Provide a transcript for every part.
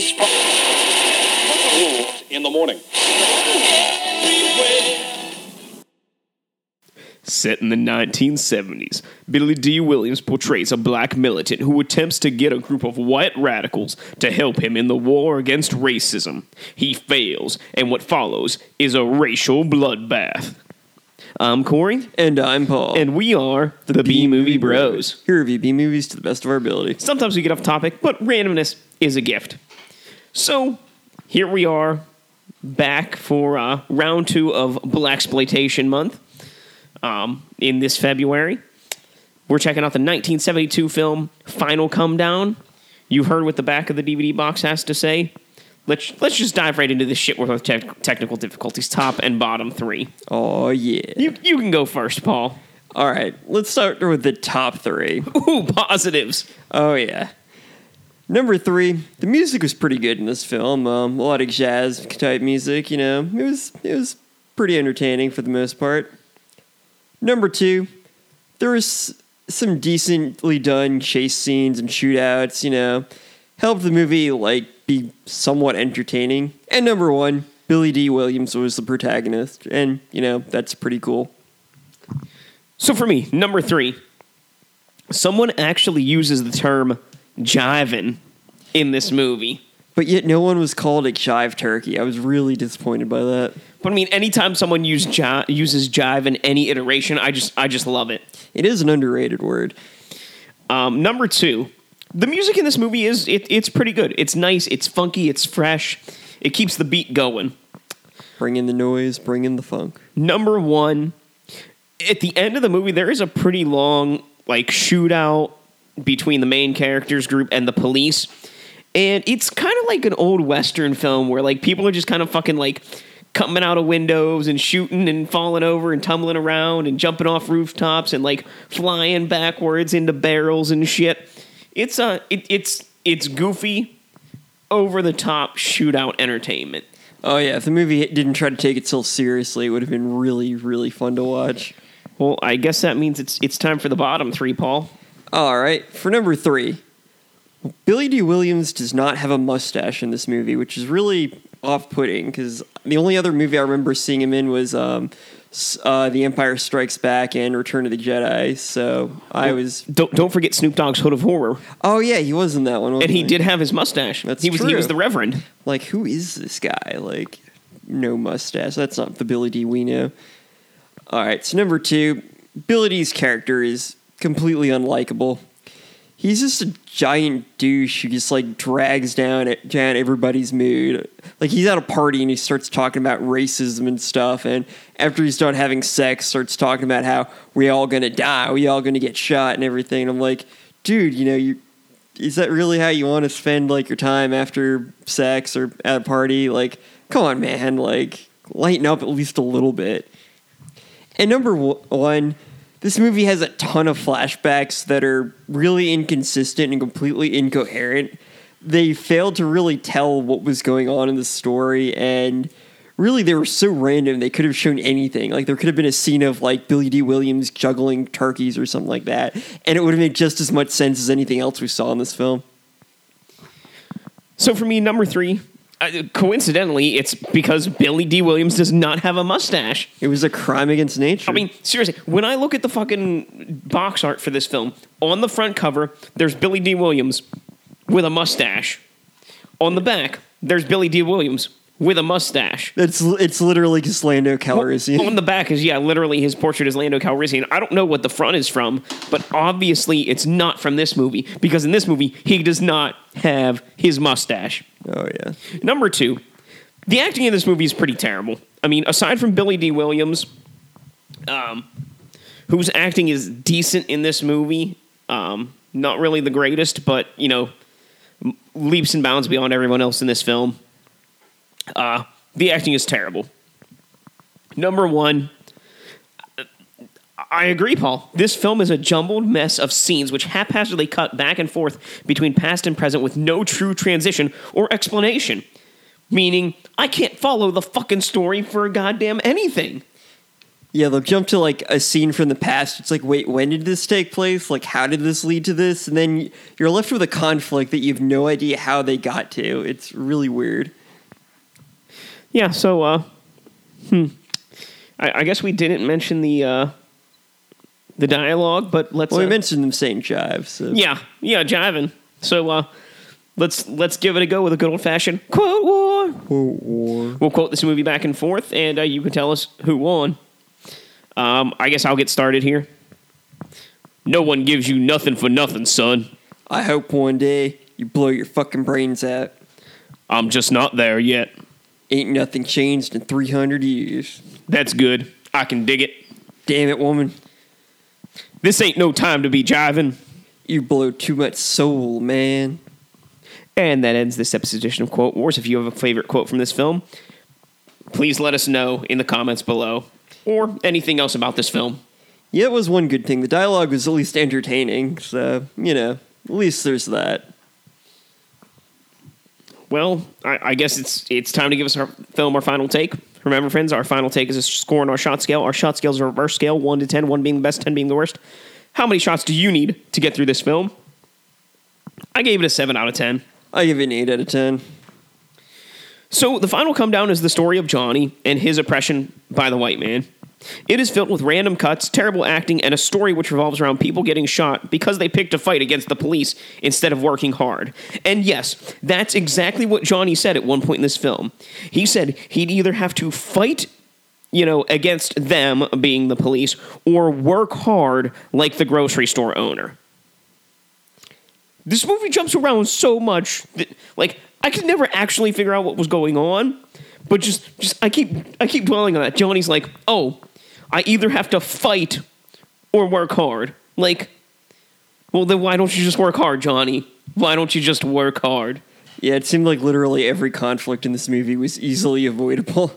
police In the morning. Set in the 1970s, Billy Dee Williams portrays a black militant who attempts to get a group of white radicals to help him in the war against racism. He fails, and what follows is a racial bloodbath. I'm Corey, And I'm Paul. and we are the, B Movie Bros. Here review B movies to the best of our ability. Sometimes we get off topic, but randomness is a gift. So here we are, back for uh, round two of Black Exploitation Month. Um, in this February, we're checking out the 1972 film Final Come Down. You heard what the back of the DVD box has to say. Let's let's just dive right into this shit with te- technical difficulties, top and bottom three. Oh, yeah. You you can go first, Paul. All right, let's start with the top three. Ooh, positives. Oh, yeah. Number three, the music was pretty good in this film. Um, a lot of jazz type music, you know. It was it was pretty entertaining for the most part. Number two, there was some decently done chase scenes and shootouts, you know. Helped the movie like be somewhat entertaining. And number one, Billy Dee Williams was the protagonist, and you know that's pretty cool. So for me, number three, someone actually uses the term jiving in this movie. But yet, no one was called a jive turkey. I was really disappointed by that. But I mean, anytime someone use ji- uses jive in any iteration, I just I just love it. It is an underrated word. Um, number two, the music in this movie is it, it's pretty good. It's nice. It's funky. It's fresh. It keeps the beat going. Bring in the noise, bring in the funk. Number one, at the end of the movie, there is a pretty long like shootout between the main characters group and the police. And it's kind of like an old Western film where like people are just kind of fucking like coming out of windows and shooting and falling over and tumbling around and jumping off rooftops and like flying backwards into barrels and shit. It's uh it, it's it's goofy, over the top shootout entertainment. Oh yeah, if the movie didn't try to take itself seriously, it would have been really, really fun to watch. Well, I guess that means it's it's time for the bottom three, Paul. All right, for number three, Billy Dee Williams does not have a mustache in this movie, which is really off-putting because the only other movie I remember seeing him in was um, uh, The Empire Strikes Back and Return of the Jedi. So I was, Don't don't forget Snoop Dogg's Hood of Horror, oh yeah, he was in that one, and he did have his mustache. That's he was he was the Reverend. like who is this guy like no mustache that's not the billy dee we know all right so number two billy dee's character is completely unlikable he's just a giant douche who just like drags down down everybody's mood like he's at a party and he starts talking about racism and stuff and after he's done having sex starts talking about how we all gonna die we all gonna get shot and everything i'm like dude you know you is that really how you want to spend like your time after sex or at a party? Like, come on, man, like lighten up at least a little bit. And number one, this movie has a ton of flashbacks that are really inconsistent and completely incoherent. They failed to really tell what was going on in the story, and really they were so random they could have shown anything. Like there could have been a scene of like Billy Dee Williams juggling turkeys or something like that, and it would have made just as much sense as anything else we saw in this film. So for me, number three, uh, coincidentally, it's because Billy Dee Williams does not have a mustache. It was a crime against nature. I mean, seriously, when I look at the fucking box art for this film, on the front cover, there's Billy Dee Williams with a mustache. On the back, there's Billy Dee Williams with a mustache. it's it's literally just Lando Calrissian. On the back is yeah, literally his portrait is Lando Calrissian. I don't know what the front is from, but obviously it's not from this movie because in this movie he does not have his mustache. Oh yeah, Number two, the acting in this movie is pretty terrible. I mean, aside from Billy Dee Williams, um, whose acting is decent in this movie, um, not really the greatest, but you know, leaps and bounds beyond everyone else in this film. Uh, the acting is terrible. Number one, I agree, Paul. This film is a jumbled mess of scenes which haphazardly cut back and forth between past and present with no true transition or explanation. Meaning, I can't follow the fucking story for a goddamn anything. Yeah, they'll jump to like a scene from the past. It's like, wait, when did this take place? Like, how did this lead to this? And then you're left with a conflict that you have no idea how they got to. It's really weird. Yeah, so uh hmm. I, I guess we didn't mention the uh the dialogue, but let's Well, we uh, mentioned them saying jive, so Yeah, yeah, jiving. So uh let's let's give it a go with a good old fashioned quote war. war. We'll quote this movie back and forth, and uh, you can tell us who won. Um, I guess I'll get started here. No one gives you nothing for nothing, son. I hope one day you blow your fucking brains out. I'm just not there yet. Ain't nothing changed in 300 years. That's good. I can dig it. Damn it, woman. This ain't no time to be jiving. You blow too much soul, man. And that ends this episode edition of Quote Wars. If you have a favorite quote from this film, please let us know in the comments below or anything else about this film. Yeah, it was one good thing. The dialogue was at least entertaining, so, you know, at least there's that. Well, I, I guess it's it's time to give us our film our final take. Remember, friends, our final take is a score on our shot scale. Our shot scale is a reverse scale, one to ten, one being the best, ten being the worst. How many shots do you need to get through this film? I gave it a seven out of ten. I give it an 8 out of 10. So the final come down is the story of Johnny and his oppression by the white man. It is filled with random cuts, terrible acting, and a story which revolves around people getting shot because they picked a fight against the police instead of working hard. And yes, that's exactly what Johnny said at one point in this film. He said he'd either have to fight, you know, against them being the police or work hard like the grocery store owner. This movie jumps around so much that like I could never actually figure out what was going on. But just just I keep I keep dwelling on that. Johnny's like, "Oh, I either have to fight or work hard." Like, well then why don't you just work hard, Johnny? Why don't you just work hard? Yeah, it seemed like literally every conflict in this movie was easily avoidable.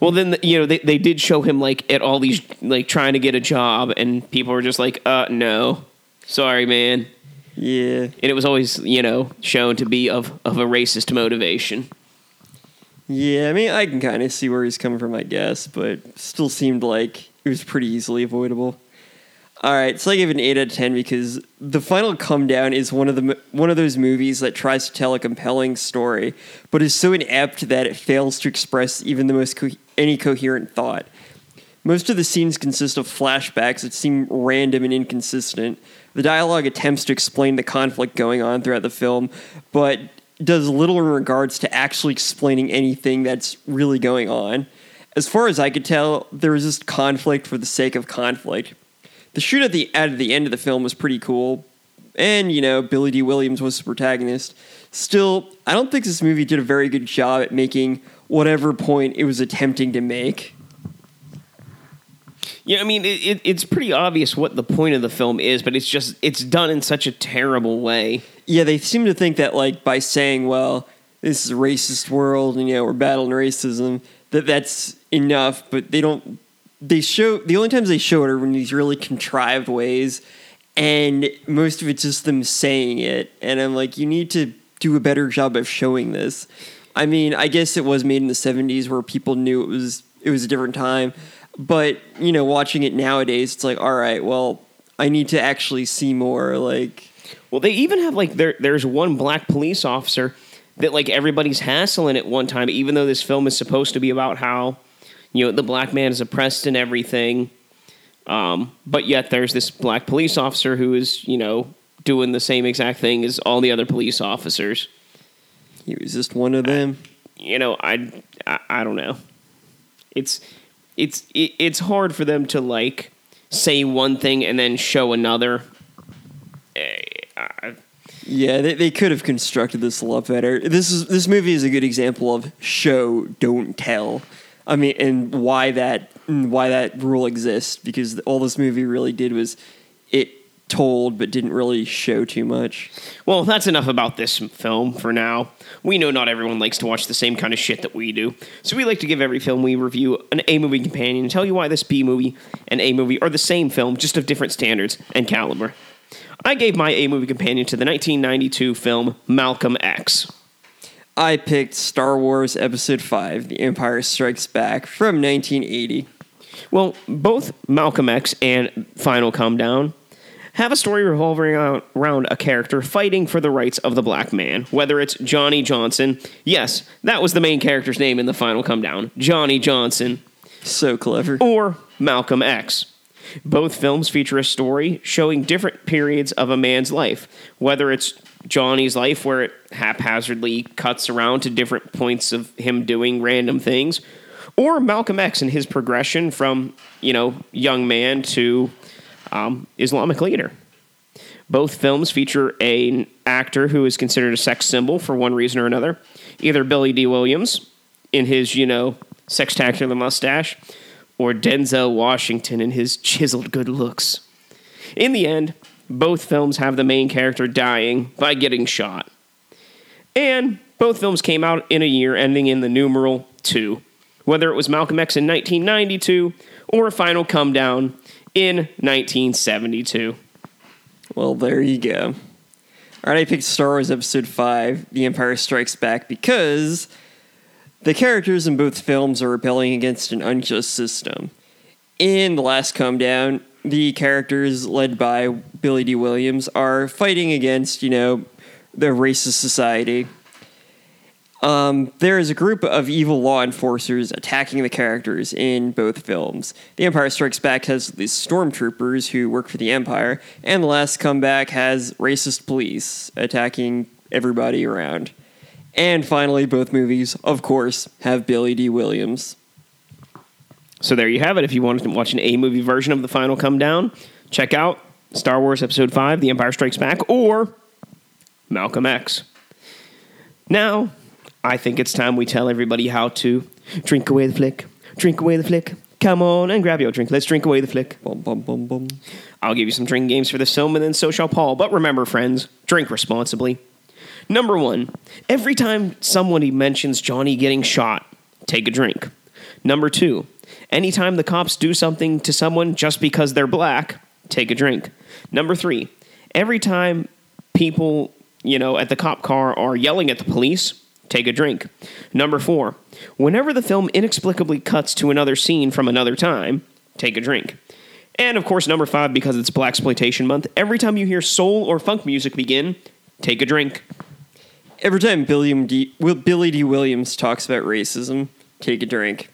Well, then you know they, they did show him like at all these like trying to get a job, and people were just like, "Uh, no, sorry, man." Yeah. And it was always you know shown to be of of a racist motivation. Yeah, I mean, I can kind of see where he's coming from, I guess, but still seemed like it was pretty easily avoidable. All right, so I give it an eight out of ten because the final come down is one of the one of those movies that tries to tell a compelling story, but is so inept that it fails to express even the most co- any coherent thought. Most of the scenes consist of flashbacks that seem random and inconsistent. The dialogue attempts to explain the conflict going on throughout the film, but does little in regards to actually explaining anything that's really going on. As far as I could tell, there was just conflict for the sake of conflict. The shoot at the at the end of the film was pretty cool, and you know Billy Dee Williams was the protagonist. Still, I don't think this movie did a very good job at making whatever point it was attempting to make. Yeah, I mean, it, it, it's pretty obvious what the point of the film is, but it's just it's done in such a terrible way. Yeah, they seem to think that like by saying, "Well, this is a racist world, and you know we're battling racism," that that's enough. But they don't. They show the only times they show it are in these really contrived ways, and most of it's just them saying it. And I'm like, you need to do a better job of showing this. I mean, I guess it was made in the '70s where people knew it was it was a different time, but you know, watching it nowadays, it's like, all right, well, I need to actually see more. Like, Well, they even have like there. There's one black police officer that like everybody's hassling at one time, even though this film is supposed to be about how you know the black man is oppressed and everything. Um, but yet there's this black police officer who is you know doing the same exact thing as all the other police officers. he was just one of them. you know, I, I, I don't know. It's, it's, it, it's hard for them to like say one thing and then show another. Yeah, they, they could have constructed this a lot better. This is this movie is a good example of show don't tell. I mean, and why that why that rule exists because all this movie really did was it told but didn't really show too much. Well, that's enough about this film for now. We know not everyone likes to watch the same kind of shit that we do, so we like to give every film we review an A movie companion and tell you why this B movie and A movie are the same film, just of different standards and caliber. I gave my A movie companion to the 1992 film Malcolm X. I picked Star Wars Episode Five: The Empire Strikes Back from 1980. Well, both Malcolm X and Final Come Down have a story revolving around- a character fighting for the rights of the black man, whether it's Johnny Johnson. Yes, that was the main character's name in the Final Come Down, Johnny Johnson, So clever. or Malcolm X. Both films feature a story showing different periods of a man's life, whether it's Johnny's life, where it haphazardly cuts around to different points of him doing random things, or Malcolm X and his progression from, you know, young man to um, Islamic leader. Both films feature an actor who is considered a sex symbol for one reason or another, either Billy Dee Williams in his, you know, sextacular mustache, or Denzel Washington in his chiseled good looks. In the end, both films have the main character dying by getting shot. And both films came out in a year ending in the numeral 2, whether it was Malcolm X in 1992 or a Final Come Down in 1972. Well, there you go. All right, I picked Star Wars Episode 5, The Empire Strikes Back, because the characters in both films are rebelling against an unjust system. In The Last Come Down, the characters led by Billy Dee Williams are fighting against, you know, the racist society. Um, there is a group of evil law enforcers attacking the characters in both films. The Empire Strikes Back has the stormtroopers who work for the Empire, and The Last Comeback has racist police attacking everybody around. And finally, both movies, of course, have Billy Dee Williams. So there you have it. If you wanted to watch an A movie version of The Final Come Down, check out Star Wars Episode 5, The Empire Strikes Back, or Malcolm X. Now, I think it's time we tell everybody how to drink away the flick. Drink away the flick. Come on and grab your drink. Let's drink away the flick. I'll give you some drinking games for this film, and then so shall Paul. But remember, friends, drink responsibly. Number one, every time somebody mentions Johnny getting shot, take a drink. Number two, anytime the cops do something to someone just because they're black, take a drink. Number three, every time people, you know, at the cop car are yelling at the police, take a drink. Number four, whenever the film inexplicably cuts to another scene from another time, take a drink. And of course, number five, because it's Black Exploitation Month, every time you hear soul or funk music begin, take a drink. Every time Billy Dee Williams talks about racism, take a drink.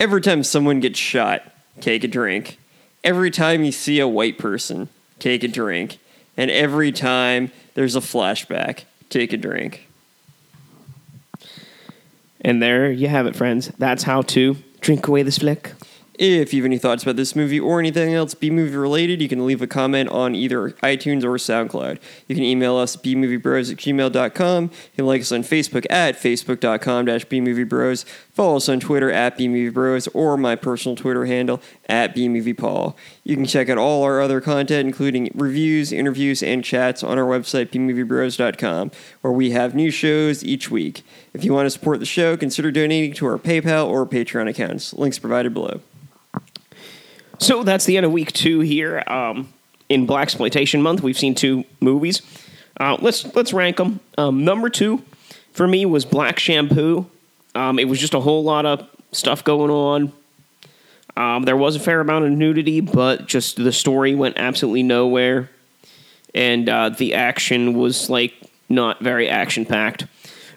Every time someone gets shot, take a drink. Every time you see a white person, take a drink. And every time there's a flashback, take a drink. And there you have it, friends. That's how to drink away this flick. If you have any thoughts about this movie or anything else B movie related, you can leave a comment on either iTunes or SoundCloud. You can email us bmoviebros at gmail.com. You can like us on Facebook at facebook.com dash bmoviebros. Follow us on Twitter at bmoviebros or my personal Twitter handle at bmoviepaul. You can check out all our other content, including reviews, interviews, and chats on our website bmoviebros.com, where we have new shows each week. If you want to support the show, consider donating to our PayPal or Patreon accounts. Links provided below. So that's the end of week two here. Um, in Black Exploitation Month, we've seen two movies. Uh, let's let's rank them. Um, number two for me was Black Shampoo. Um, it was just a whole lot of stuff going on. Um, there was a fair amount of nudity, but just the story went absolutely nowhere, and uh, the action was like not very action packed.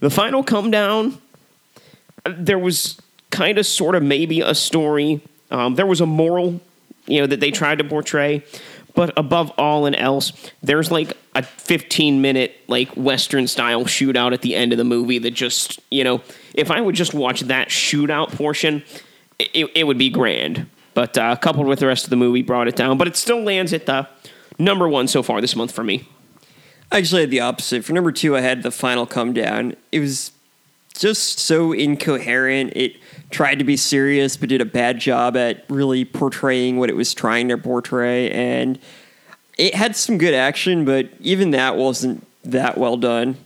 The final come down, there was kind of sort of maybe a story. Um, there was a moral, you know, that they tried to portray. But above all and else, there's like a 15 minute like Western style shootout at the end of the movie that just, you know, if I would just watch that shootout portion, it, it would be grand. But uh, coupled with the rest of the movie, brought it down. But it still lands at the number one so far this month for me. I actually had the opposite. For number two, I had the final come down. It was just so incoherent. It tried to be serious, but did a bad job at really portraying what it was trying to portray. And it had some good action, but even that wasn't that well done.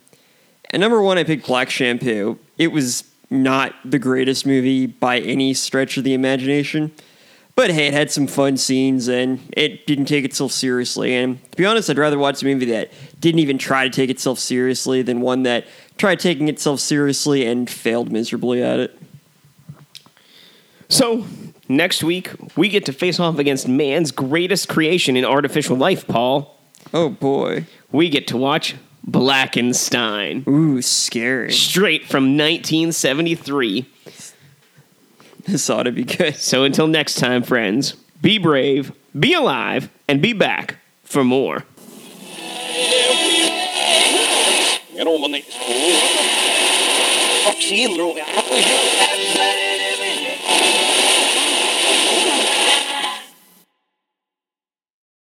And number one, I picked Black Shampoo. It was not the greatest movie by any stretch of the imagination. But hey, it had some fun scenes and it didn't take itself seriously. And to be honest, I'd rather watch a movie that didn't even try to take itself seriously than one that tried taking itself seriously and failed miserably at it. So Next week, we get to face off against man's greatest creation in artificial life, Paul. Oh boy. We get to watch Blackenstein, Ooh, scary. straight from 1973. This ought to be good. So until next time, friends, be brave, be alive, and be back for more. Ровный. Максим Ровный.